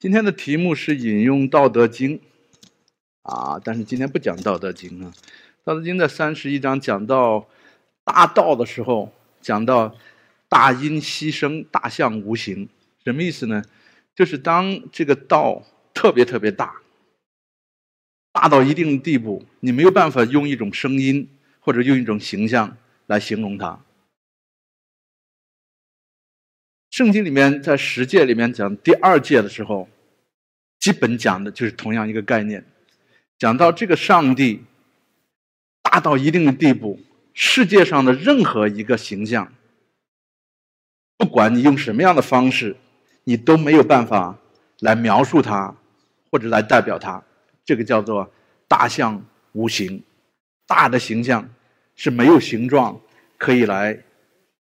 今天的题目是引用《道德经》，啊，但是今天不讲《道德经》啊，《道德经》在三十一章讲到大道的时候，讲到大音希声，大象无形，什么意思呢？就是当这个道特别特别大，大到一定的地步，你没有办法用一种声音或者用一种形象来形容它。圣经里面在十诫里面讲第二诫的时候，基本讲的就是同样一个概念，讲到这个上帝大到一定的地步，世界上的任何一个形象，不管你用什么样的方式，你都没有办法来描述它，或者来代表它。这个叫做大象无形，大的形象是没有形状可以来，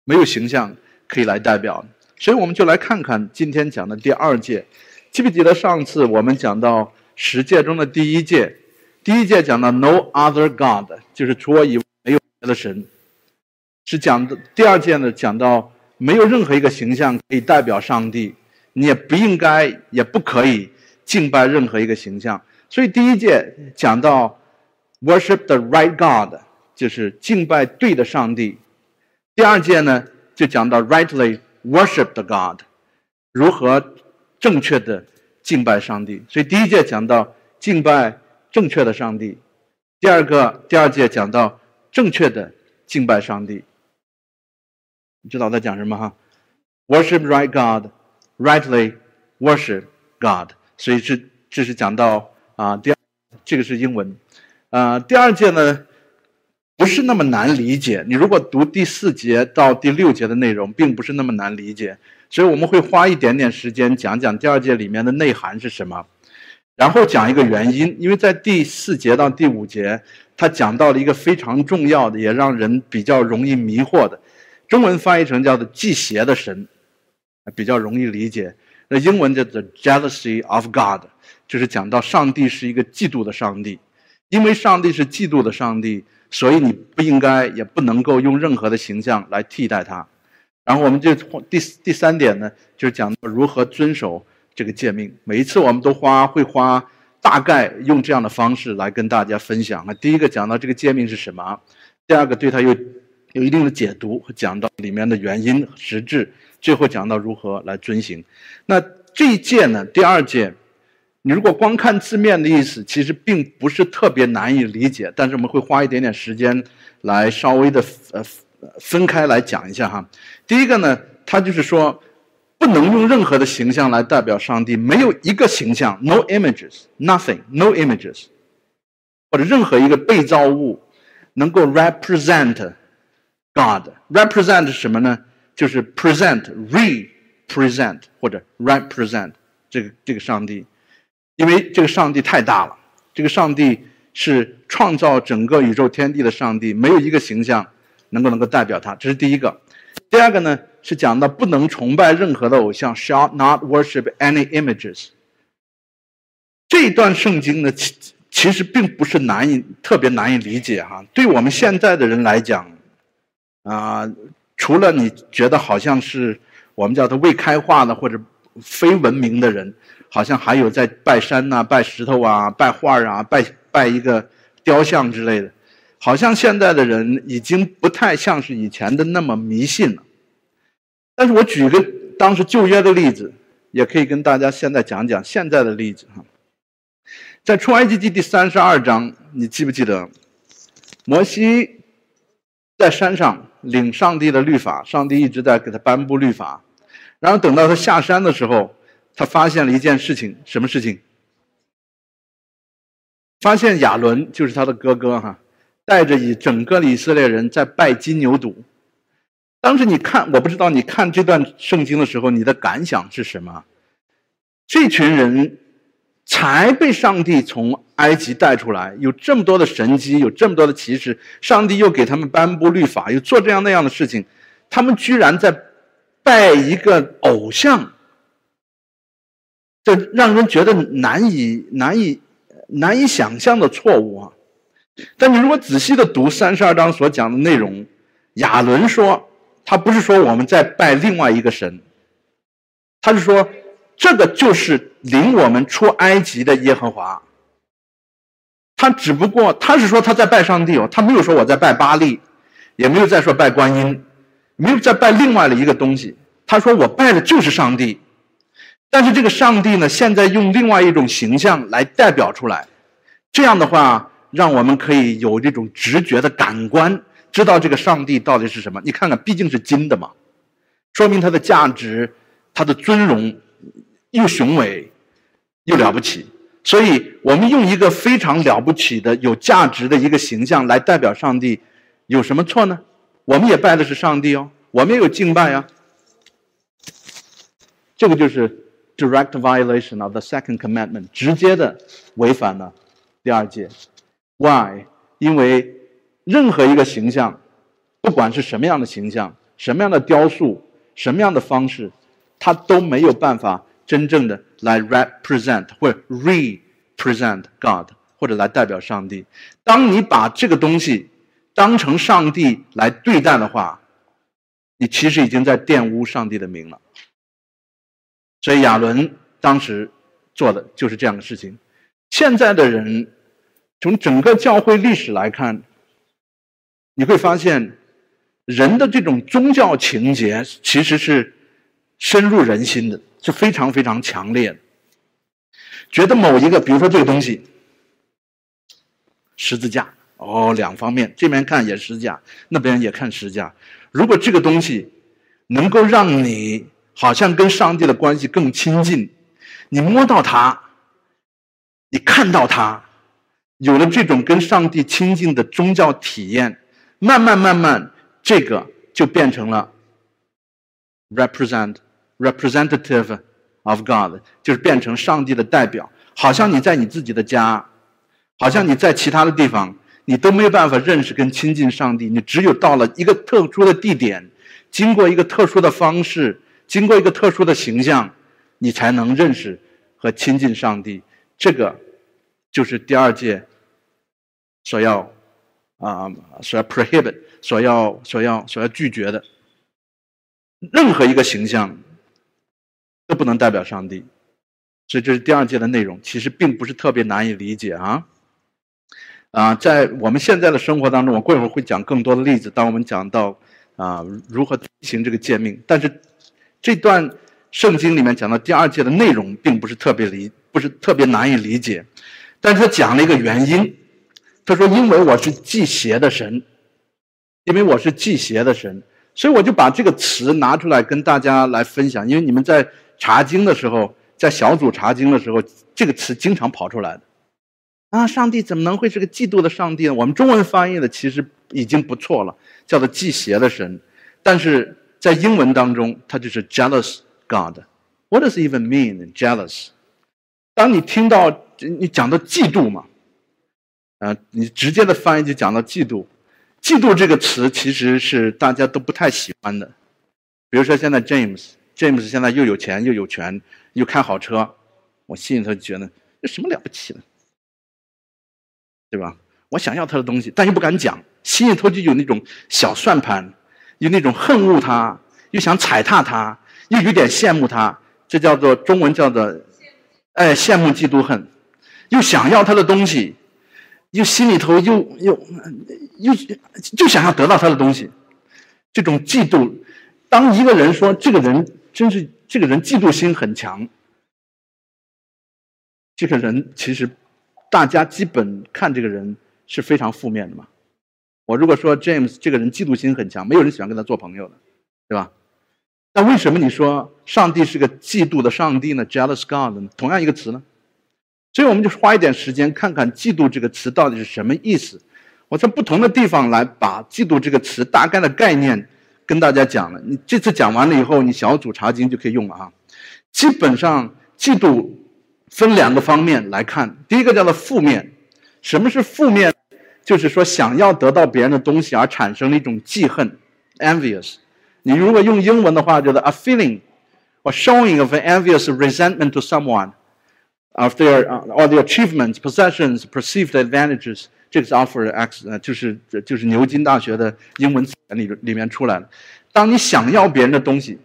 没有形象可以来代表。所以我们就来看看今天讲的第二届，记不记得上次我们讲到十诫中的第一诫？第一诫讲到 “No other God”，就是除我以外没有别的神。是讲的第二届呢，讲到没有任何一个形象可以代表上帝，你也不应该也不可以敬拜任何一个形象。所以第一届讲到 “Worship the right God”，就是敬拜对的上帝。第二届呢，就讲到 “Rightly”。Worship the God，如何正确的敬拜上帝？所以第一节讲到敬拜正确的上帝，第二个第二节讲到正确的敬拜上帝。你知道在讲什么哈？Worship right God，rightly worship God。所以这这是讲到啊，第二这个是英文，啊，第二节呢？不是那么难理解。你如果读第四节到第六节的内容，并不是那么难理解。所以我们会花一点点时间讲讲第二节里面的内涵是什么，然后讲一个原因。因为在第四节到第五节，他讲到了一个非常重要的，也让人比较容易迷惑的，中文翻译成叫做“祭邪的神”，比较容易理解。那英文叫 “the jealousy of God”，就是讲到上帝是一个嫉妒的上帝，因为上帝是嫉妒的上帝。所以你不应该，也不能够用任何的形象来替代它。然后我们就第第三点呢，就是讲如何遵守这个诫命。每一次我们都花会花大概用这样的方式来跟大家分享。啊第一个讲到这个诫命是什么，第二个对它有有一定的解读，讲到里面的原因实质，最后讲到如何来遵行。那这一届呢，第二届。你如果光看字面的意思，其实并不是特别难以理解。但是我们会花一点点时间来稍微的呃分开来讲一下哈。第一个呢，它就是说不能用任何的形象来代表上帝，没有一个形象，no images，nothing，no images，或者任何一个被造物能够 represent God。represent 什么呢？就是 present，represent 或者 represent 这个这个上帝。因为这个上帝太大了，这个上帝是创造整个宇宙天地的上帝，没有一个形象能够能够代表他。这是第一个。第二个呢，是讲到不能崇拜任何的偶像，shall not worship any images。这一段圣经呢，其其实并不是难以特别难以理解哈。对我们现在的人来讲，啊，除了你觉得好像是我们叫做未开化的或者非文明的人。好像还有在拜山呐、拜石头啊、拜画啊、拜拜一个雕像之类的，好像现在的人已经不太像是以前的那么迷信了。但是我举个当时旧约的例子，也可以跟大家现在讲讲现在的例子哈。在出埃及记第三十二章，你记不记得，摩西在山上领上帝的律法，上帝一直在给他颁布律法，然后等到他下山的时候。他发现了一件事情，什么事情？发现亚伦就是他的哥哥哈，带着以整个以色列人在拜金牛犊。当时你看，我不知道你看这段圣经的时候，你的感想是什么？这群人才被上帝从埃及带出来，有这么多的神迹，有这么多的奇事，上帝又给他们颁布律法，又做这样那样的事情，他们居然在拜一个偶像。这让人觉得难以难以难以想象的错误啊！但你如果仔细的读三十二章所讲的内容，亚伦说他不是说我们在拜另外一个神，他是说这个就是领我们出埃及的耶和华。他只不过他是说他在拜上帝哦，他没有说我在拜巴利，也没有再说拜观音，没有再拜另外的一个东西。他说我拜的就是上帝，但是这个上帝呢，现在用另外一种形象来代表出来，这样的话，让我们可以有这种直觉的感官，知道这个上帝到底是什么。你看看，毕竟是金的嘛，说明它的价值，它的尊荣又雄伟又了不起。所以我们用一个非常了不起的、有价值的一个形象来代表上帝，有什么错呢？我们也拜的是上帝哦，我们也有敬拜啊。这个就是 direct violation of the second commandment，直接的违反了第二诫。Why？因为任何一个形象，不管是什么样的形象、什么样的雕塑、什么样的方式，它都没有办法。真正的来 represent 或 represent God，或者来代表上帝。当你把这个东西当成上帝来对待的话，你其实已经在玷污上帝的名了。所以亚伦当时做的就是这样的事情。现在的人从整个教会历史来看，你会发现人的这种宗教情节其实是深入人心的。是非常非常强烈的，觉得某一个，比如说这个东西，十字架哦，两方面，这边看也十字架，那边也看十字架。如果这个东西能够让你好像跟上帝的关系更亲近，你摸到它，你看到它，有了这种跟上帝亲近的宗教体验，慢慢慢慢，这个就变成了 represent。representative of God 就是变成上帝的代表，好像你在你自己的家，好像你在其他的地方，你都没有办法认识跟亲近上帝。你只有到了一个特殊的地点，经过一个特殊的方式，经过一个特殊的形象，你才能认识和亲近上帝。这个就是第二届所要啊，所要 prohibit，所要所要所要拒绝的任何一个形象。都不能代表上帝，所以这是第二届的内容。其实并不是特别难以理解啊，啊，在我们现在的生活当中，我过一会儿会讲更多的例子。当我们讲到啊如何执行这个诫命，但是这段圣经里面讲到第二届的内容，并不是特别理，不是特别难以理解。但是他讲了一个原因，他说：“因为我是祭邪的神，因为我是祭邪的神，所以我就把这个词拿出来跟大家来分享。因为你们在。”查经的时候，在小组查经的时候，这个词经常跑出来的。啊，上帝怎么能会是个嫉妒的上帝呢？我们中文翻译的其实已经不错了，叫做祭邪的神。但是在英文当中，它就是 jealous God。What does even mean jealous？当你听到你讲到嫉妒嘛，啊，你直接的翻译就讲到嫉妒。嫉妒这个词其实是大家都不太喜欢的。比如说现在 James。James 现在又有钱又有权又开好车，我心里头觉得有什么了不起的，对吧？我想要他的东西，但又不敢讲，心里头就有那种小算盘，有那种恨恶他，又想踩踏他，又有点羡慕他，这叫做中文叫做，哎，羡慕嫉妒恨，又想要他的东西，又心里头又又又就想要得到他的东西，这种嫉妒，当一个人说这个人。真是这个人嫉妒心很强。这个人其实，大家基本看这个人是非常负面的嘛。我如果说 James 这个人嫉妒心很强，没有人喜欢跟他做朋友的，对吧？那为什么你说上帝是个嫉妒的上帝呢？Jealous God 呢？同样一个词呢？所以我们就花一点时间看看“嫉妒”这个词到底是什么意思。我从不同的地方来把“嫉妒”这个词大概的概念。跟大家讲了，你这次讲完了以后，你小组查经就可以用了啊。基本上，嫉妒分两个方面来看。第一个叫做负面，什么是负面？就是说想要得到别人的东西而产生的一种记恨 （envious）。你如果用英文的话，叫做 a feeling or showing of an envious resentment to someone of their or the achievements, possessions, perceived advantages。这个是 offer x，呃，就是就是牛津大学的英文词典里里面出来的。当你想要别人的东西，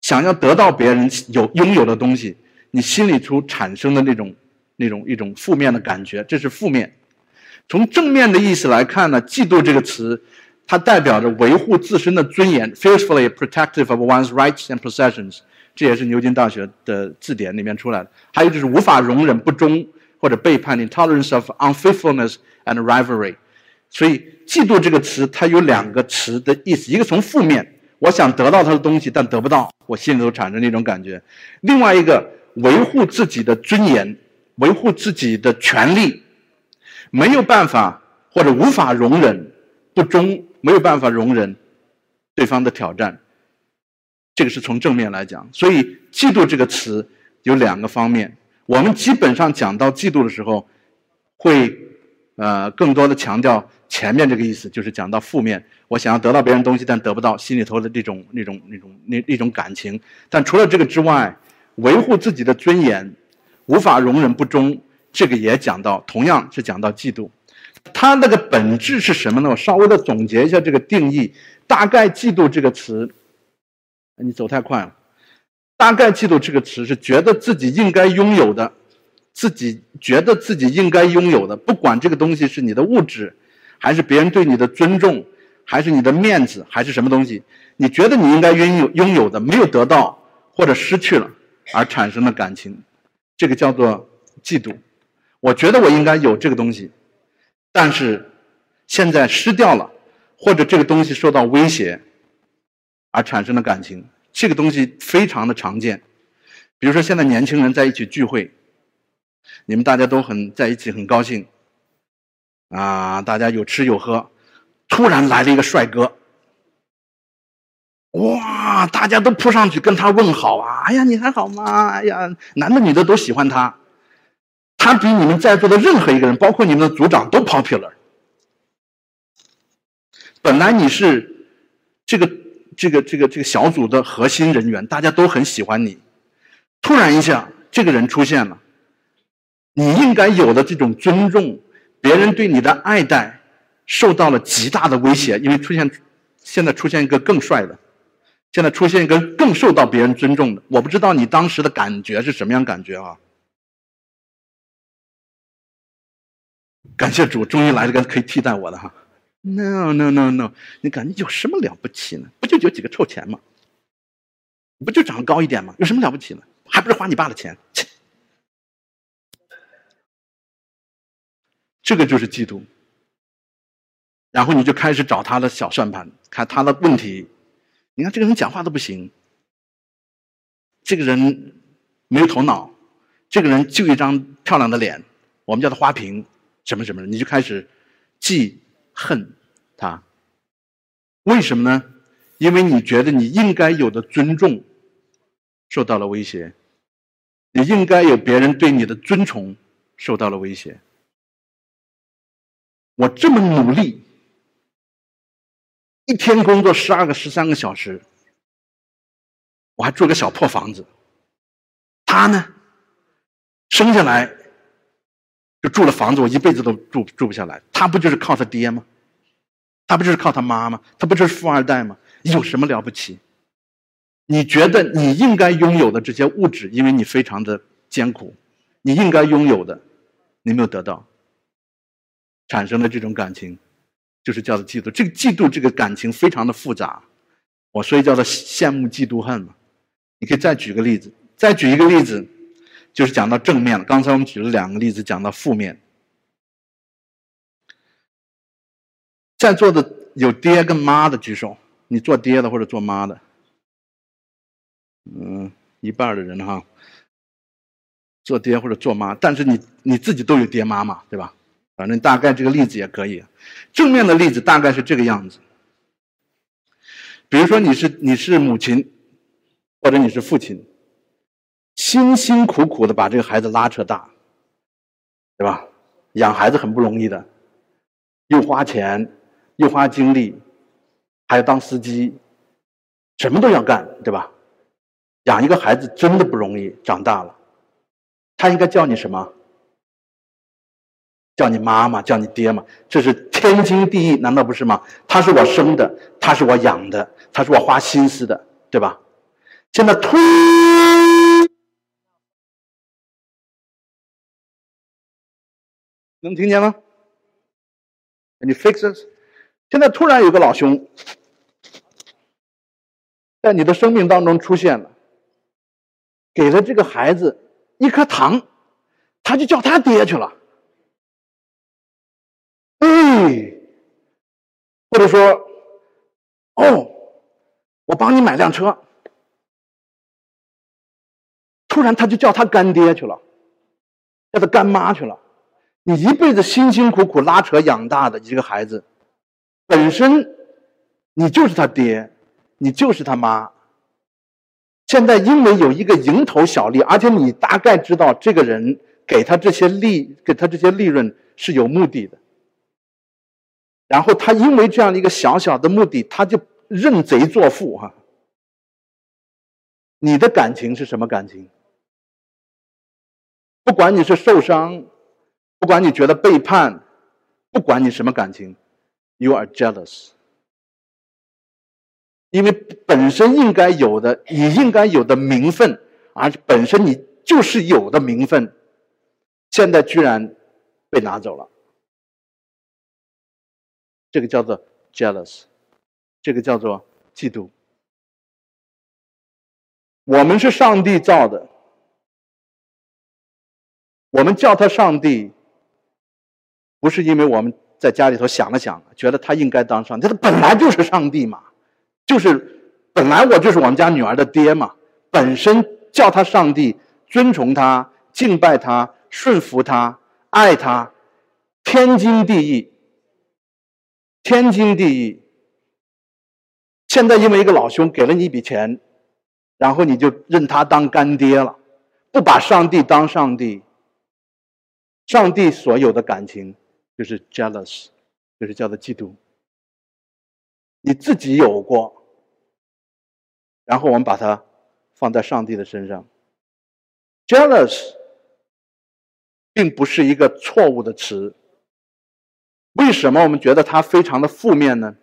想要得到别人有拥有的东西，你心里出产生的那种那种一种负面的感觉，这是负面。从正面的意思来看呢，嫉妒这个词，它代表着维护自身的尊严，fiercely protective of one's rights and possessions。这也是牛津大学的字典里面出来的。还有就是无法容忍不忠或者背叛，intolerance of unfaithfulness and rivalry。所以，嫉妒这个词，它有两个词的意思：一个从负面，我想得到他的东西，但得不到，我心里头产生那种感觉；另外一个，维护自己的尊严，维护自己的权利。没有办法或者无法容忍不忠，没有办法容忍对方的挑战，这个是从正面来讲。所以，嫉妒这个词有两个方面。我们基本上讲到嫉妒的时候，会呃更多的强调前面这个意思，就是讲到负面，我想要得到别人东西但得不到，心里头的这种那种那种那一种感情。但除了这个之外，维护自己的尊严，无法容忍不忠。这个也讲到，同样是讲到嫉妒，它那个本质是什么呢？我稍微的总结一下这个定义。大概嫉妒这个词，你走太快了。大概嫉妒这个词是觉得自己应该拥有的，自己觉得自己应该拥有的，不管这个东西是你的物质，还是别人对你的尊重，还是你的面子，还是什么东西，你觉得你应该拥有拥有的，没有得到或者失去了而产生的感情，这个叫做嫉妒。我觉得我应该有这个东西，但是现在失掉了，或者这个东西受到威胁而产生的感情，这个东西非常的常见。比如说，现在年轻人在一起聚会，你们大家都很在一起，很高兴，啊，大家有吃有喝，突然来了一个帅哥，哇，大家都扑上去跟他问好啊，哎呀，你还好吗？哎呀，男的女的都喜欢他。他比你们在座的任何一个人，包括你们的组长，都 popular。本来你是这个这个这个这个小组的核心人员，大家都很喜欢你。突然一下，这个人出现了，你应该有的这种尊重，别人对你的爱戴，受到了极大的威胁，因为出现现在出现一个更帅的，现在出现一个更受到别人尊重的。我不知道你当时的感觉是什么样感觉啊？感谢主，终于来了个可以替代我的哈。No no no no，你感觉有什么了不起呢？不就有几个臭钱吗？不就长得高一点吗？有什么了不起呢？还不是花你爸的钱？切！这个就是嫉妒。然后你就开始找他的小算盘，看他的问题。你看这个人讲话都不行，这个人没有头脑，这个人就一张漂亮的脸，我们叫他花瓶。什么什么，你就开始记恨他。为什么呢？因为你觉得你应该有的尊重受到了威胁，你应该有别人对你的尊崇受到了威胁。我这么努力，一天工作十二个、十三个小时，我还住个小破房子，他呢，生下来。就住了房子，我一辈子都住住不下来。他不就是靠他爹吗？他不就是靠他妈吗？他不就是富二代吗？有什么了不起？你觉得你应该拥有的这些物质，因为你非常的艰苦，你应该拥有的，你没有得到，产生的这种感情，就是叫做嫉妒。这个嫉妒，这个感情非常的复杂，我所以叫做羡慕、嫉妒、恨嘛。你可以再举个例子，再举一个例子。就是讲到正面了。刚才我们举了两个例子，讲到负面。在座的有爹跟妈的举手，你做爹的或者做妈的，嗯，一半的人哈，做爹或者做妈，但是你你自己都有爹妈嘛，对吧？反正大概这个例子也可以。正面的例子大概是这个样子。比如说你是你是母亲，或者你是父亲。辛辛苦苦的把这个孩子拉扯大，对吧？养孩子很不容易的，又花钱，又花精力，还要当司机，什么都要干，对吧？养一个孩子真的不容易。长大了，他应该叫你什么？叫你妈妈，叫你爹吗？这是天经地义，难道不是吗？他是我生的，他是我养的，他是我花心思的，对吧？现在突，能听见吗？你 fixes，现在突然有个老兄在你的生命当中出现了，给了这个孩子一颗糖，他就叫他爹去了。哎，或者说，哦，我帮你买辆车。突然他就叫他干爹去了，叫他干妈去了。你一辈子辛辛苦苦拉扯养大的一个孩子，本身你就是他爹，你就是他妈。现在因为有一个蝇头小利，而且你大概知道这个人给他这些利，给他这些利润是有目的的。然后他因为这样的一个小小的目的，他就认贼作父哈。你的感情是什么感情？不管你是受伤。不管你觉得背叛，不管你什么感情，you are jealous，因为本身应该有的，你应该有的名分，而本身你就是有的名分，现在居然被拿走了，这个叫做 jealous，这个叫做嫉妒。我们是上帝造的，我们叫他上帝。不是因为我们在家里头想了想，觉得他应该当上帝，他本来就是上帝嘛，就是本来我就是我们家女儿的爹嘛，本身叫他上帝，尊崇他，敬拜他，顺服他，爱他，天经地义，天经地义。现在因为一个老兄给了你一笔钱，然后你就认他当干爹了，不把上帝当上帝，上帝所有的感情。就是 jealous，就是叫做嫉妒。你自己有过，然后我们把它放在上帝的身上。jealous 并不是一个错误的词。为什么我们觉得它非常的负面呢？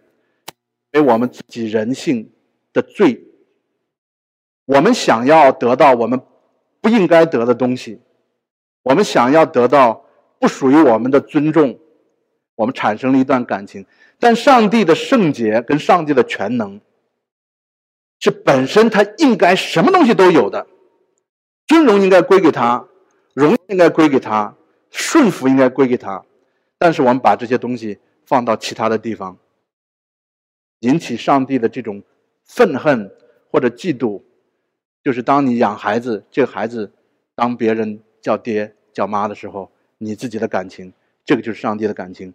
因为我们自己人性的罪，我们想要得到我们不应该得的东西，我们想要得到不属于我们的尊重。我们产生了一段感情，但上帝的圣洁跟上帝的全能，是本身他应该什么东西都有的，尊荣应该归给他，荣应该归给他，顺服应该归给他，但是我们把这些东西放到其他的地方，引起上帝的这种愤恨或者嫉妒，就是当你养孩子，这个孩子当别人叫爹叫妈的时候，你自己的感情，这个就是上帝的感情。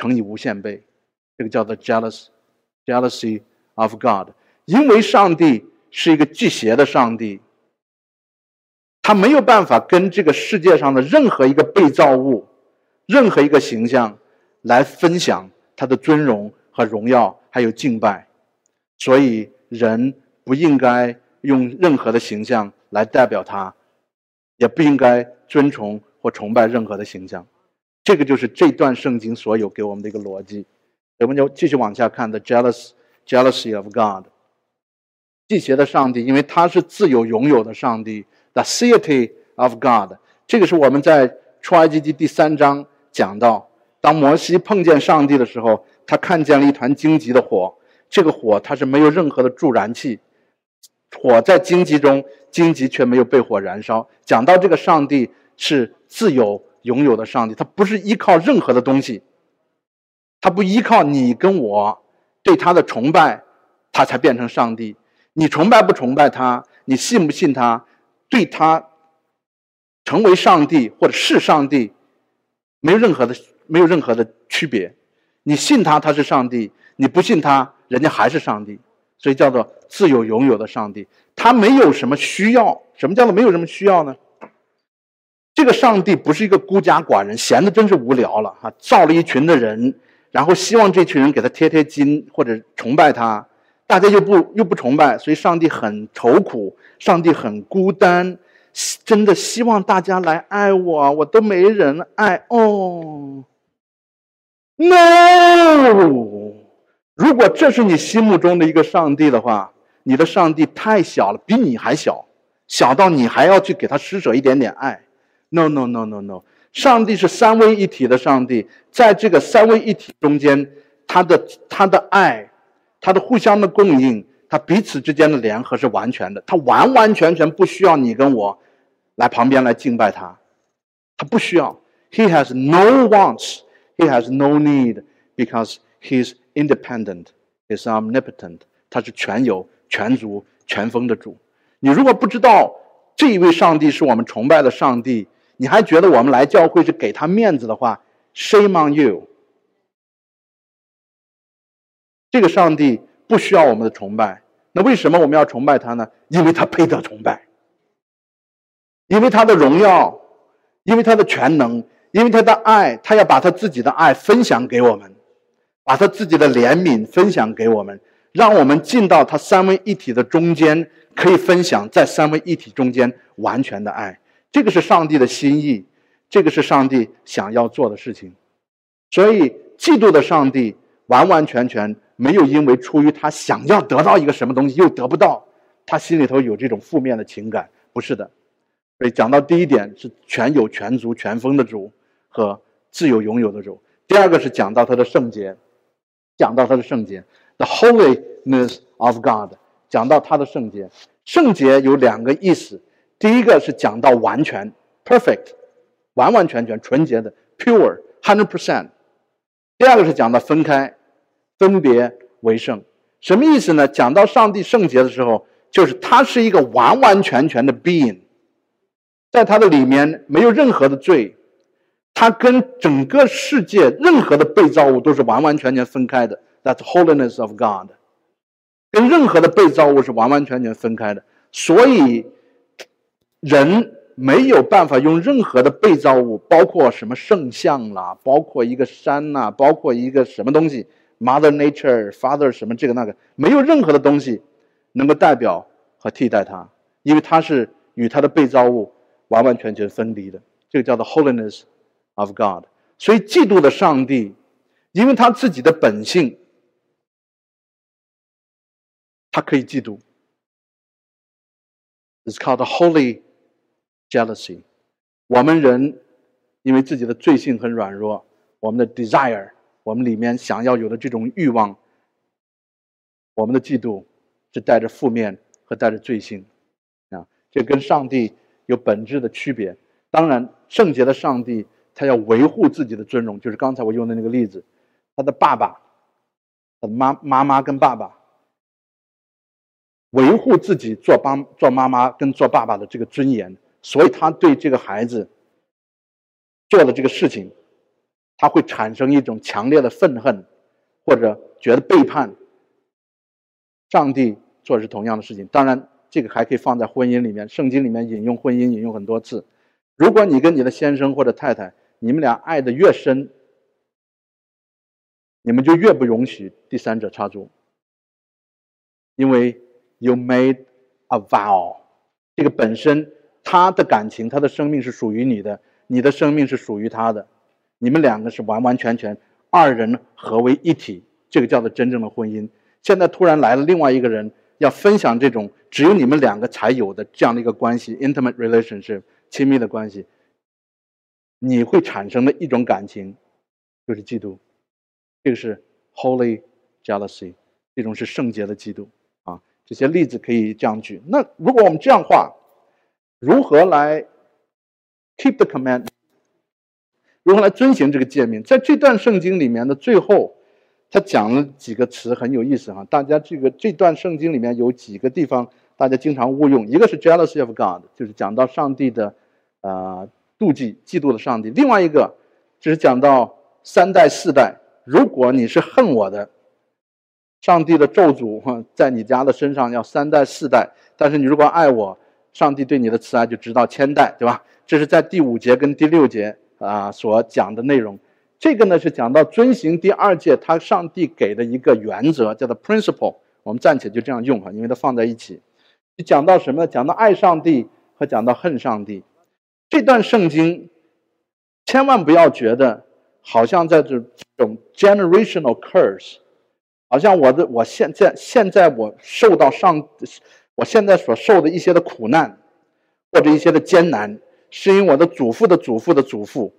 乘以无限倍，这个叫做 jealous，jealousy of God。因为上帝是一个巨邪的上帝，他没有办法跟这个世界上的任何一个被造物、任何一个形象来分享他的尊荣和荣耀，还有敬拜。所以人不应该用任何的形象来代表他，也不应该尊崇或崇拜任何的形象。这个就是这段圣经所有给我们的一个逻辑，我们就继续往下看的 jealous jealousy of God，祭邪的上帝，因为他是自有拥有的上帝，the city of God。这个是我们在出埃及记第三章讲到，当摩西碰见上帝的时候，他看见了一团荆棘的火，这个火它是没有任何的助燃器，火在荆棘中，荆棘却没有被火燃烧。讲到这个上帝是自有。拥有的上帝，他不是依靠任何的东西，他不依靠你跟我对他的崇拜，他才变成上帝。你崇拜不崇拜他，你信不信他，对他成为上帝或者是上帝，没有任何的没有任何的区别。你信他，他是上帝；你不信他，人家还是上帝。所以叫做自有拥有的上帝，他没有什么需要。什么叫做没有什么需要呢？这个上帝不是一个孤家寡人，闲的真是无聊了哈，造了一群的人，然后希望这群人给他贴贴金或者崇拜他，大家又不又不崇拜，所以上帝很愁苦，上帝很孤单，真的希望大家来爱我，我都没人爱哦。No，如果这是你心目中的一个上帝的话，你的上帝太小了，比你还小，小到你还要去给他施舍一点点爱。No no no no no，上帝是三位一体的上帝，在这个三位一体中间，他的他的爱，他的互相的供应，他彼此之间的联合是完全的，他完完全全不需要你跟我来旁边来敬拜他，他不需要。He has no wants, he has no need because he's independent, he's omnipotent. 他是全有、全足、全丰的主。你如果不知道这一位上帝是我们崇拜的上帝，你还觉得我们来教会是给他面子的话，Shame on you！这个上帝不需要我们的崇拜，那为什么我们要崇拜他呢？因为他配得崇拜，因为他的荣耀，因为他的全能，因为他的爱，他要把他自己的爱分享给我们，把他自己的怜悯分享给我们。让我们进到他三位一体的中间，可以分享在三位一体中间完全的爱。这个是上帝的心意，这个是上帝想要做的事情。所以，嫉妒的上帝完完全全没有因为出于他想要得到一个什么东西又得不到，他心里头有这种负面的情感，不是的。所以，讲到第一点是全有、全足、全丰的主和自由拥有的主。第二个是讲到他的圣洁，讲到他的圣洁。The holiness of God，讲到他的圣洁，圣洁有两个意思。第一个是讲到完全，perfect，完完全全纯洁的，pure，hundred percent。第二个是讲到分开，分别为圣。什么意思呢？讲到上帝圣洁的时候，就是他是一个完完全全的 being，在他的里面没有任何的罪，他跟整个世界任何的被造物都是完完全全分开的。That's holiness of God，跟任何的被造物是完完全全分开的，所以人没有办法用任何的被造物，包括什么圣像啦，包括一个山呐，包括一个什么东西，Mother Nature、Father 什么这个那个，没有任何的东西能够代表和替代它，因为它是与它的被造物完完全全分离的，这个叫做 holiness of God。所以嫉妒的上帝，因为他自己的本性。他可以嫉妒，It's called holy jealousy。我们人因为自己的罪性很软弱，我们的 desire，我们里面想要有的这种欲望，我们的嫉妒是带着负面和带着罪性啊，这跟上帝有本质的区别。当然，圣洁的上帝他要维护自己的尊荣，就是刚才我用的那个例子，他的爸爸，他的妈妈妈跟爸爸。维护自己做帮、做妈妈跟做爸爸的这个尊严，所以他对这个孩子做的这个事情，他会产生一种强烈的愤恨，或者觉得背叛。上帝做的是同样的事情，当然这个还可以放在婚姻里面。圣经里面引用婚姻引用很多次。如果你跟你的先生或者太太，你们俩爱的越深，你们就越不容许第三者插足，因为。You made a vow，这个本身他的感情、他的生命是属于你的，你的生命是属于他的，你们两个是完完全全二人合为一体，这个叫做真正的婚姻。现在突然来了另外一个人，要分享这种只有你们两个才有的这样的一个关系，intimate relationship，亲密的关系，你会产生的一种感情，就是嫉妒，这个是 holy jealousy，这种是圣洁的嫉妒啊。这些例子可以这样举。那如果我们这样画，如何来 keep the command？如何来遵循这个诫命？在这段圣经里面的最后，他讲了几个词很有意思哈。大家这个这段圣经里面有几个地方大家经常误用，一个是 jealousy of God，就是讲到上帝的啊妒忌、嫉妒的上帝；另外一个就是讲到三代四代，如果你是恨我的。上帝的咒诅在你家的身上要三代四代，但是你如果爱我，上帝对你的慈爱就直到千代，对吧？这是在第五节跟第六节啊所讲的内容。这个呢是讲到遵行第二届，他上帝给的一个原则，叫做 principle。我们暂且就这样用哈，因为它放在一起。讲到什么？讲到爱上帝和讲到恨上帝。这段圣经千万不要觉得好像在这种 generational curse。好像我的我现在现在我受到上，我现在所受的一些的苦难，或者一些的艰难，是因为我的祖父的祖父的祖父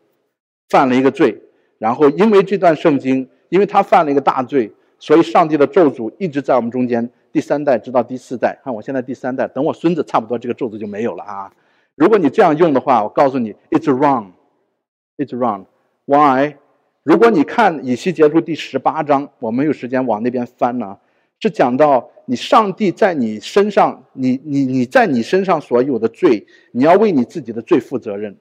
犯了一个罪，然后因为这段圣经，因为他犯了一个大罪，所以上帝的咒诅一直在我们中间，第三代直到第四代。看我现在第三代，等我孙子差不多，这个咒诅就没有了啊。如果你这样用的话，我告诉你，it's wrong，it's wrong。Why？如果你看以西结书第十八章，我没有时间往那边翻呢，是讲到你上帝在你身上，你你你在你身上所有的罪，你要为你自己的罪负责任，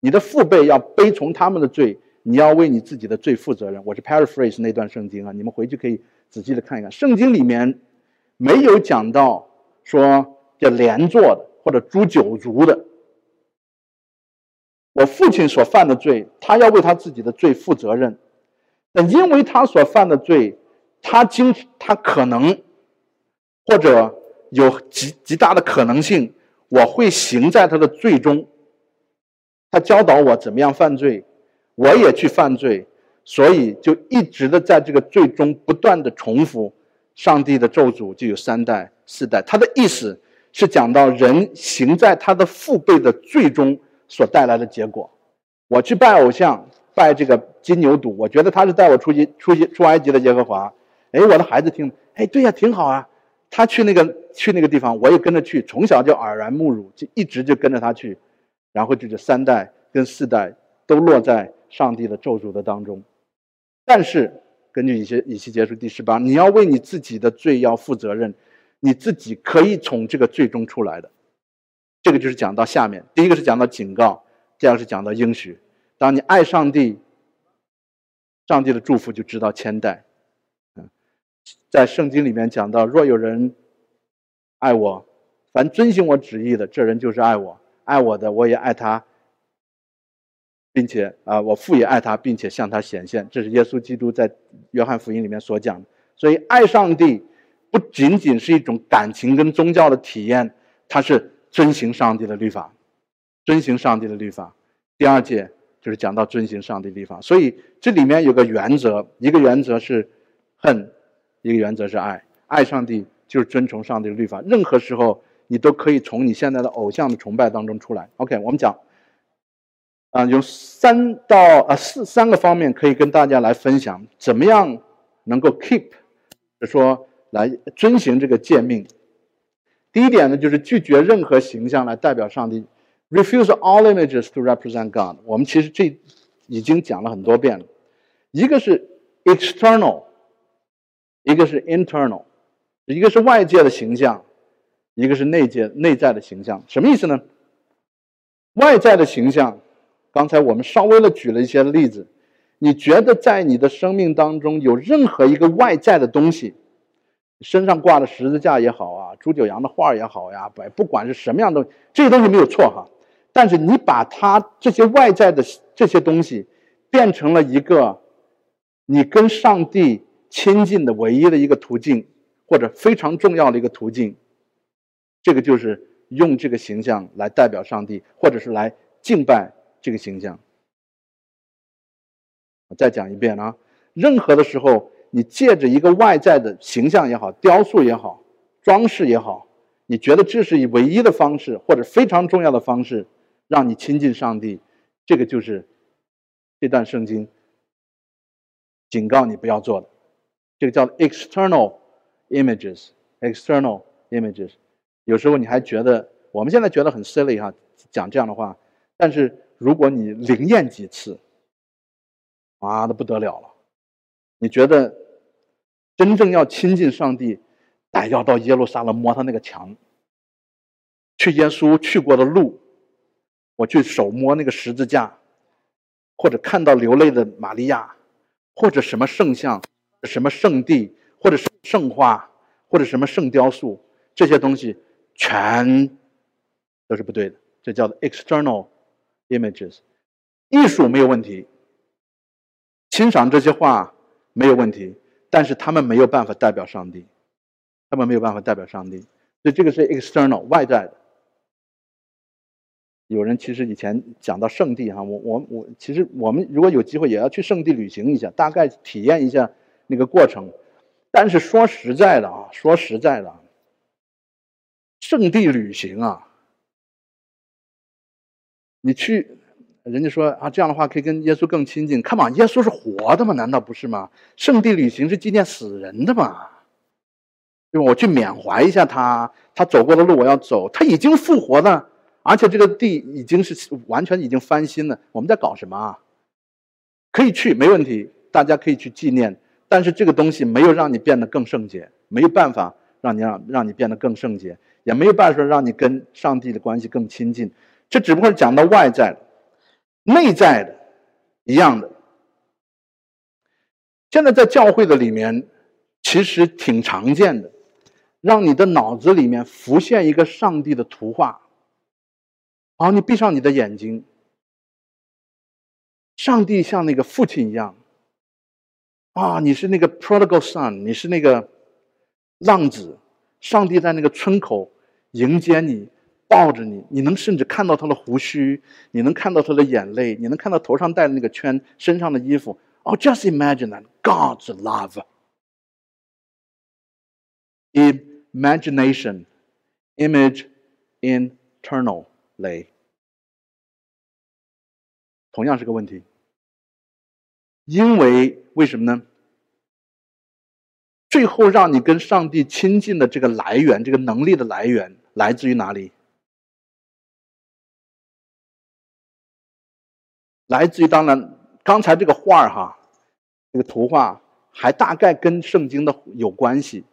你的父辈要背从他们的罪，你要为你自己的罪负责任。我是 paraphrase 那段圣经啊，你们回去可以仔细的看一看。圣经里面没有讲到说叫连坐的或者诛九族的。我父亲所犯的罪，他要为他自己的罪负责任。那因为他所犯的罪，他经他可能，或者有极极大的可能性，我会行在他的罪中。他教导我怎么样犯罪，我也去犯罪，所以就一直的在这个罪中不断的重复。上帝的咒诅就有三代四代。他的意思是讲到人行在他的父辈的罪中。所带来的结果，我去拜偶像，拜这个金牛犊，我觉得他是带我出去、出去、出埃及的耶和华。哎，我的孩子听，哎，对呀，挺好啊。他去那个去那个地方，我也跟着去，从小就耳濡目染，就一直就跟着他去，然后就是三代跟四代都落在上帝的咒诅的当中。但是根据以些以西结束第十八，你要为你自己的罪要负责任，你自己可以从这个罪中出来的。这个就是讲到下面，第一个是讲到警告，第二个是讲到应许。当你爱上帝，上帝的祝福就知道千代。在圣经里面讲到，若有人爱我，凡遵行我旨意的，这人就是爱我。爱我的，我也爱他，并且啊，我父也爱他，并且向他显现。这是耶稣基督在约翰福音里面所讲的。所以，爱上帝不仅仅是一种感情跟宗教的体验，它是。遵行上帝的律法，遵行上帝的律法。第二节就是讲到遵行上帝的律法，所以这里面有个原则，一个原则是恨，一个原则是爱。爱上帝就是遵从上帝的律法。任何时候你都可以从你现在的偶像的崇拜当中出来。OK，我们讲啊，有三到呃四三个方面可以跟大家来分享，怎么样能够 keep，就说来遵循这个诫命。第一点呢，就是拒绝任何形象来代表上帝，refuse all images to represent God。我们其实这已经讲了很多遍了。一个是 external，一个是 internal，一个是外界的形象，一个是内界内在的形象。什么意思呢？外在的形象，刚才我们稍微的举了一些例子。你觉得在你的生命当中有任何一个外在的东西？身上挂的十字架也好啊，朱九阳的画也好呀，不不管是什么样的这些东西没有错哈，但是你把它这些外在的这些东西变成了一个你跟上帝亲近的唯一的一个途径，或者非常重要的一个途径，这个就是用这个形象来代表上帝，或者是来敬拜这个形象。我再讲一遍啊，任何的时候。你借着一个外在的形象也好，雕塑也好，装饰也好，你觉得这是以唯一的方式或者非常重要的方式，让你亲近上帝，这个就是这段圣经警告你不要做的。这个叫 external images，external images。有时候你还觉得我们现在觉得很 silly 哈，讲这样的话，但是如果你灵验几次，妈的不得了了，你觉得？真正要亲近上帝，得要到耶路撒冷摸他那个墙，去耶稣去过的路，我去手摸那个十字架，或者看到流泪的玛利亚，或者什么圣像、什么圣地，或者是圣画，或者什么圣雕塑，这些东西全都是不对的。这叫做 external images。艺术没有问题，欣赏这些画没有问题。但是他们没有办法代表上帝，他们没有办法代表上帝，所以这个是 external 外在的。有人其实以前讲到圣地哈，我我我其实我们如果有机会也要去圣地旅行一下，大概体验一下那个过程。但是说实在的啊，说实在的，圣地旅行啊，你去，人家说啊，这样的话可以跟耶稣更亲近。看嘛，耶稣是活的嘛，难道不是吗？圣地旅行是纪念死人的嘛？对吧？我去缅怀一下他，他走过的路我要走。他已经复活了，而且这个地已经是完全已经翻新了。我们在搞什么啊？可以去，没问题，大家可以去纪念。但是这个东西没有让你变得更圣洁，没有办法让你让让你变得更圣洁，也没有办法让你跟上帝的关系更亲近。这只不过是讲到外在的，内在的，一样的。现在在教会的里面，其实挺常见的。让你的脑子里面浮现一个上帝的图画，好，你闭上你的眼睛，上帝像那个父亲一样，啊，你是那个 prodigal son，你是那个浪子，上帝在那个村口迎接你，抱着你，你能甚至看到他的胡须，你能看到他的眼泪，你能看到头上戴的那个圈，身上的衣服，哦，just imagine that God's love。Imagination, image, internally，同样是个问题。因为为什么呢？最后让你跟上帝亲近的这个来源，这个能力的来源来自于哪里？来自于当然，刚才这个画儿哈，这个图画还大概跟圣经的有关系。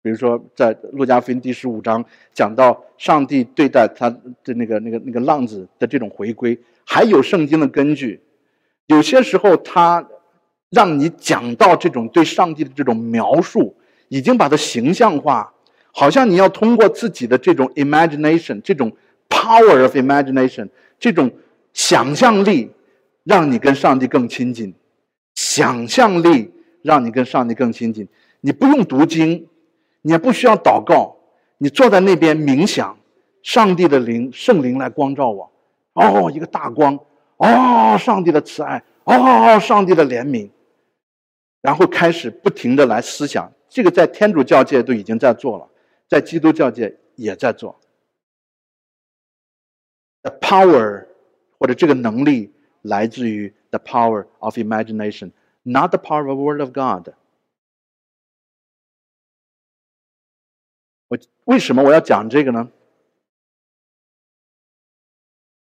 比如说，在路加福音第十五章讲到上帝对待他的那个、那个、那个浪子的这种回归，还有圣经的根据。有些时候，他让你讲到这种对上帝的这种描述，已经把它形象化，好像你要通过自己的这种 imagination，这种 power of imagination，这种想象力，让你跟上帝更亲近。想象力让你跟上帝更亲近，你不用读经。你也不需要祷告，你坐在那边冥想，上帝的灵、圣灵来光照我。哦，一个大光，哦，上帝的慈爱，哦，上帝的怜悯，然后开始不停的来思想。这个在天主教界都已经在做了，在基督教界也在做。The power 或者这个能力来自于 the power of imagination，not the power of word of God。我为什么我要讲这个呢？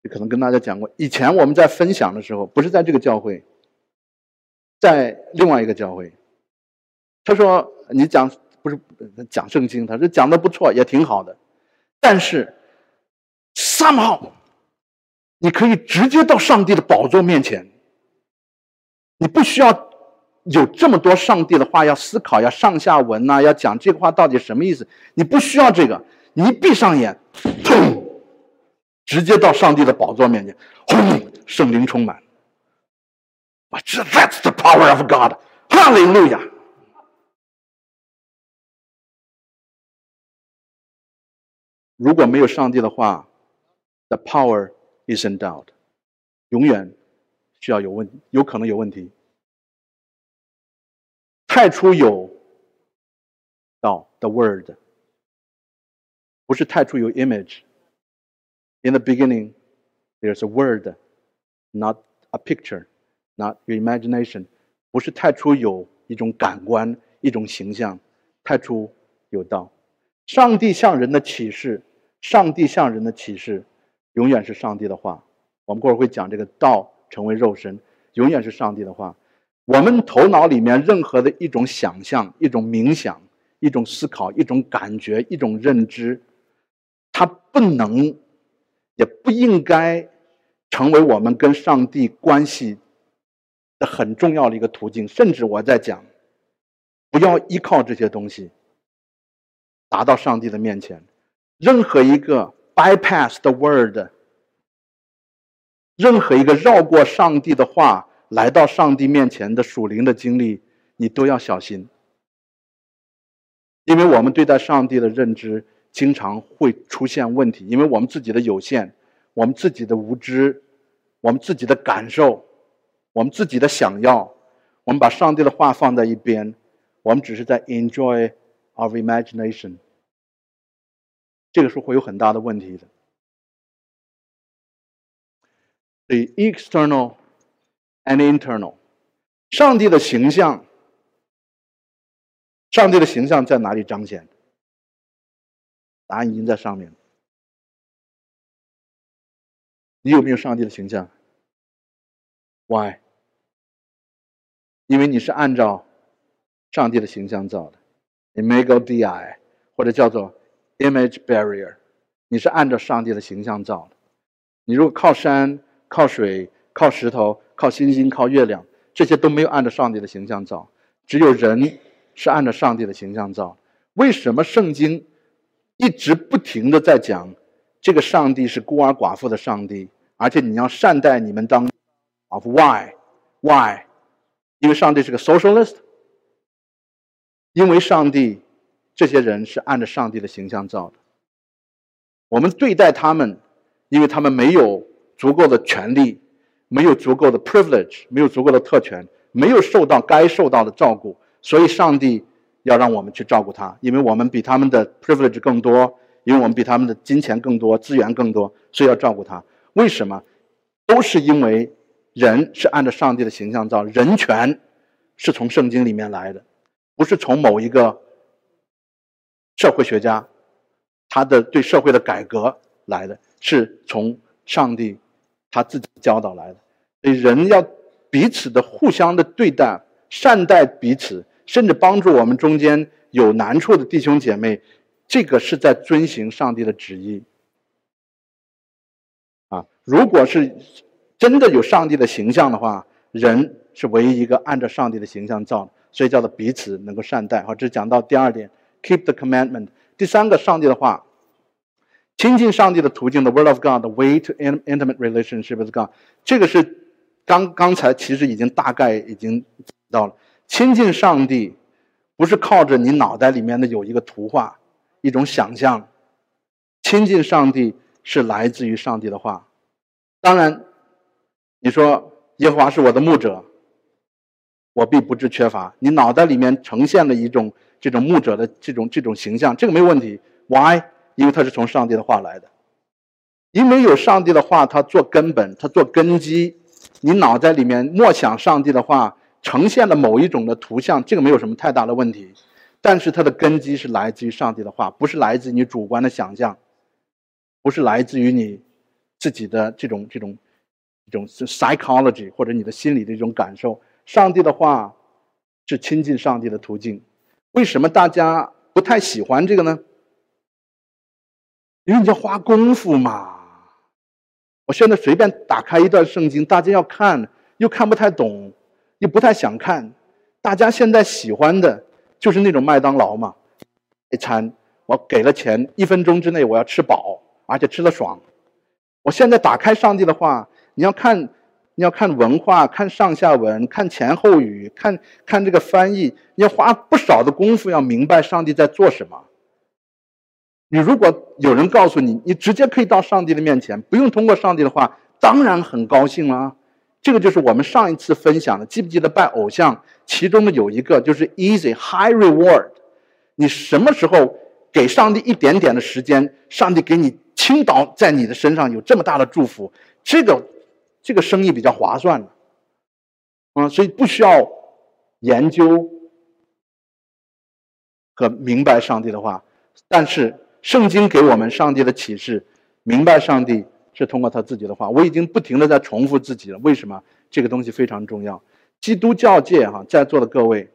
可能跟大家讲过，以前我们在分享的时候，不是在这个教会，在另外一个教会。他说：“你讲不是讲圣经，他说讲的不错，也挺好的，但是，somehow，你可以直接到上帝的宝座面前，你不需要。”有这么多上帝的话要思考，要上下文呐，要讲这个话到底什么意思？你不需要这个，你一闭上眼，砰，直接到上帝的宝座面前，轰，圣灵充满。啊，这 That's the power of God，哈利路亚。如果没有上帝的话，the power is in doubt，永远需要有问，有可能有问题。太初有道，the word，不是太初有 image。In the beginning, there's a word, not a picture, not your imagination。不是太初有一种感官，一种形象。太初有道，上帝向人的启示，上帝向人的启示，永远是上帝的话。我们过会儿会讲这个道成为肉身，永远是上帝的话。我们头脑里面任何的一种想象、一种冥想、一种思考、一种感觉、一种认知，它不能，也不应该成为我们跟上帝关系的很重要的一个途径。甚至我在讲，不要依靠这些东西达到上帝的面前。任何一个 bypass the word，任何一个绕过上帝的话。来到上帝面前的属灵的经历，你都要小心，因为我们对待上帝的认知经常会出现问题，因为我们自己的有限，我们自己的无知，我们自己的感受，我们自己的想要，我们把上帝的话放在一边，我们只是在 enjoy our imagination，这个是会有很大的问题的。所以 external and internal，上帝的形象，上帝的形象在哪里彰显？答案已经在上面了。你有没有上帝的形象？Why？因为你是按照上帝的形象造的，Imago Di，或者叫做 image barrier，你是按照上帝的形象造的。你如果靠山、靠水、靠石头、靠星星、靠月亮，这些都没有按照上帝的形象造，只有人是按照上帝的形象造。为什么圣经一直不停的在讲？这个上帝是孤儿寡妇的上帝，而且你要善待你们当，of why why？因为上帝是个 socialist，因为上帝这些人是按照上帝的形象造的，我们对待他们，因为他们没有足够的权利，没有足够的 privilege，没有足够的特权，没有受到该受到的照顾，所以上帝要让我们去照顾他，因为我们比他们的 privilege 更多。因为我们比他们的金钱更多，资源更多，所以要照顾他。为什么？都是因为人是按照上帝的形象造，人权是从圣经里面来的，不是从某一个社会学家他的对社会的改革来的，是从上帝他自己教导来的。所以人要彼此的互相的对待，善待彼此，甚至帮助我们中间有难处的弟兄姐妹。这个是在遵行上帝的旨意啊！如果是真的有上帝的形象的话，人是唯一一个按照上帝的形象造的，所以叫做彼此能够善待。好，这讲到第二点，keep the commandment。第三个，上帝的话，亲近上帝的途径，the word of God，way to intimate relationship with God。这个是刚刚才其实已经大概已经到了，亲近上帝不是靠着你脑袋里面的有一个图画。一种想象，亲近上帝是来自于上帝的话。当然，你说耶和华是我的牧者，我必不致缺乏。你脑袋里面呈现了一种这种牧者的这种这种形象，这个没有问题。Why？因为他是从上帝的话来的。因为有上帝的话，他做根本，他做根基。你脑袋里面默想上帝的话，呈现了某一种的图像，这个没有什么太大的问题。但是它的根基是来自于上帝的话，不是来自于你主观的想象，不是来自于你自己的这种这种这种 psychology 或者你的心理的一种感受。上帝的话是亲近上帝的途径。为什么大家不太喜欢这个呢？因为你要花功夫嘛。我现在随便打开一段圣经，大家要看又看不太懂，你不太想看。大家现在喜欢的。就是那种麦当劳嘛，一餐我给了钱，一分钟之内我要吃饱，而且吃的爽。我现在打开上帝的话，你要看，你要看文化，看上下文，看前后语，看看这个翻译，你要花不少的功夫，要明白上帝在做什么。你如果有人告诉你，你直接可以到上帝的面前，不用通过上帝的话，当然很高兴了。这个就是我们上一次分享的，记不记得拜偶像？其中的有一个就是 easy high reward。你什么时候给上帝一点点的时间，上帝给你倾倒在你的身上有这么大的祝福，这个这个生意比较划算的，啊，所以不需要研究和明白上帝的话，但是圣经给我们上帝的启示，明白上帝。是通过他自己的话，我已经不停的在重复自己了。为什么这个东西非常重要？基督教界哈，在座的各位，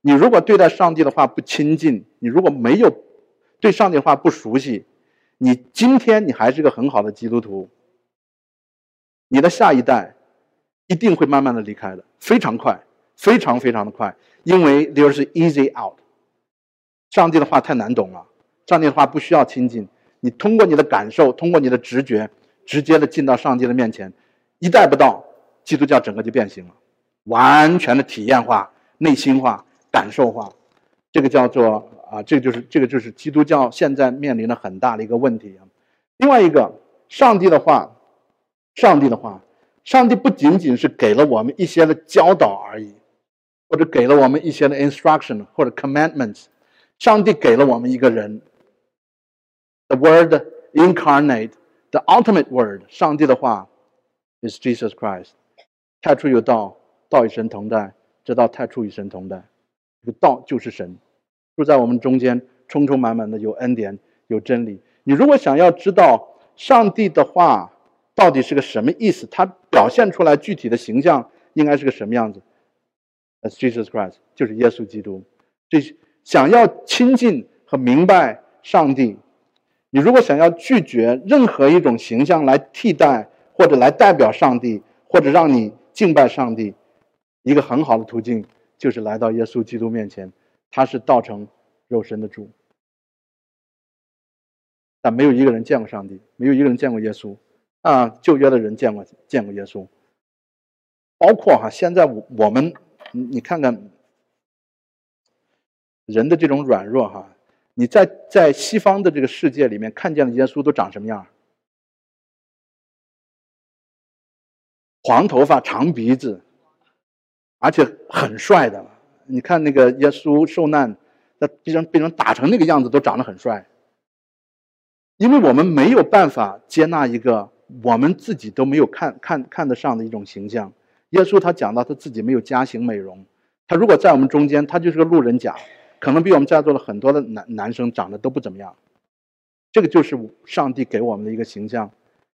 你如果对待上帝的话不亲近，你如果没有对上帝的话不熟悉，你今天你还是个很好的基督徒，你的下一代一定会慢慢的离开的，非常快，非常非常的快，因为 there's easy out。上帝的话太难懂了，上帝的话不需要亲近，你通过你的感受，通过你的直觉。直接的进到上帝的面前，一带不到，基督教整个就变形了，完全的体验化、内心化、感受化，这个叫做啊，这就是这个就是基督教现在面临的很大的一个问题啊。另外一个，上帝的话，上帝的话，上帝不仅仅是给了我们一些的教导而已，或者给了我们一些的 instruction 或者 commandments。上帝给了我们一个人，the Word incarnate the ultimate Word，上帝的话 is Jesus Christ。太初有道，道与神同在，这道太初与神同在。这个道就是神，住在我们中间，充充满满的有恩典，有真理。你如果想要知道上帝的话到底是个什么意思，它表现出来具体的形象应该是个什么样子？As Jesus Christ，就是耶稣基督。这想要亲近和明白上帝，你如果想要拒绝任何一种形象来替代或者来代表上帝，或者让你敬拜上帝，一个很好的途径就是来到耶稣基督面前，他是道成肉身的主。但没有一个人见过上帝，没有一个人见过耶稣，啊，旧约的人见过见过耶稣，包括哈，现在我我们，你你看看人的这种软弱哈，你在在西方的这个世界里面看见的耶稣都长什么样？黄头发、长鼻子，而且很帅的。你看那个耶稣受难，那被人被人打成那个样子，都长得很帅。因为我们没有办法接纳一个我们自己都没有看看看得上的一种形象。耶稣他讲到他自己没有加型美容，他如果在我们中间，他就是个路人甲，可能比我们在座的很多的男男生长得都不怎么样。这个就是上帝给我们的一个形象，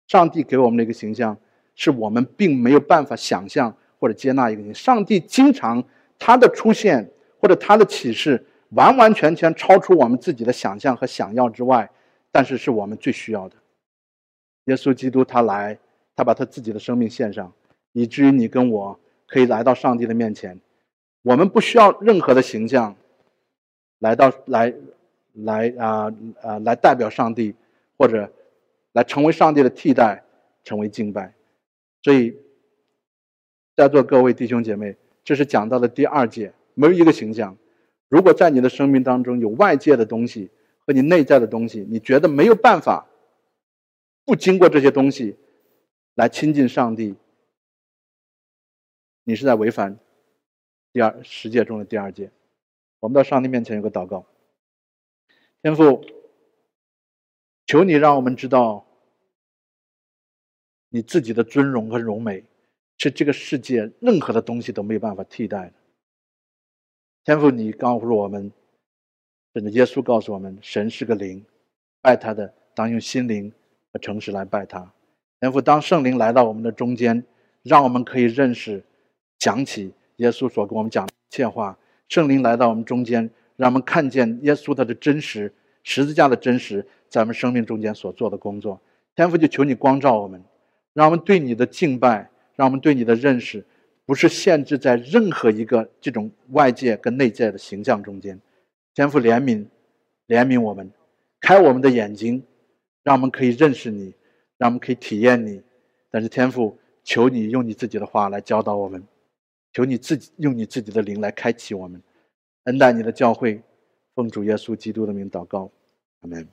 上帝给我们的一个形象。是我们并没有办法想象或者接纳一个人。上帝经常他的出现或者他的启示，完完全全超出我们自己的想象和想要之外，但是是我们最需要的。耶稣基督他来，他把他自己的生命献上，以至于你跟我可以来到上帝的面前。我们不需要任何的形象，来到来来啊啊来代表上帝，或者来成为上帝的替代，成为敬拜。所以，在座各位弟兄姐妹，这是讲到的第二届，没有一个形象。如果在你的生命当中有外界的东西和你内在的东西，你觉得没有办法不经过这些东西来亲近上帝，你是在违反第二十诫中的第二诫。我们到上帝面前有个祷告，天父，求你让我们知道。你自己的尊荣和荣美，是这个世界任何的东西都没有办法替代的。天父，你告诉我们，甚至耶稣告诉我们，神是个灵，拜他的当用心灵和诚实来拜他。天父，当圣灵来到我们的中间，让我们可以认识、讲起耶稣所跟我们讲的一切话。圣灵来到我们中间，让我们看见耶稣他的真实、十字架的真实，在我们生命中间所做的工作。天父，就求你光照我们。让我们对你的敬拜，让我们对你的认识，不是限制在任何一个这种外界跟内在的形象中间。天父怜悯，怜悯我们，开我们的眼睛，让我们可以认识你，让我们可以体验你。但是天父，求你用你自己的话来教导我们，求你自己用你自己的灵来开启我们，恩待你的教会，奉主耶稣基督的名祷告，阿门。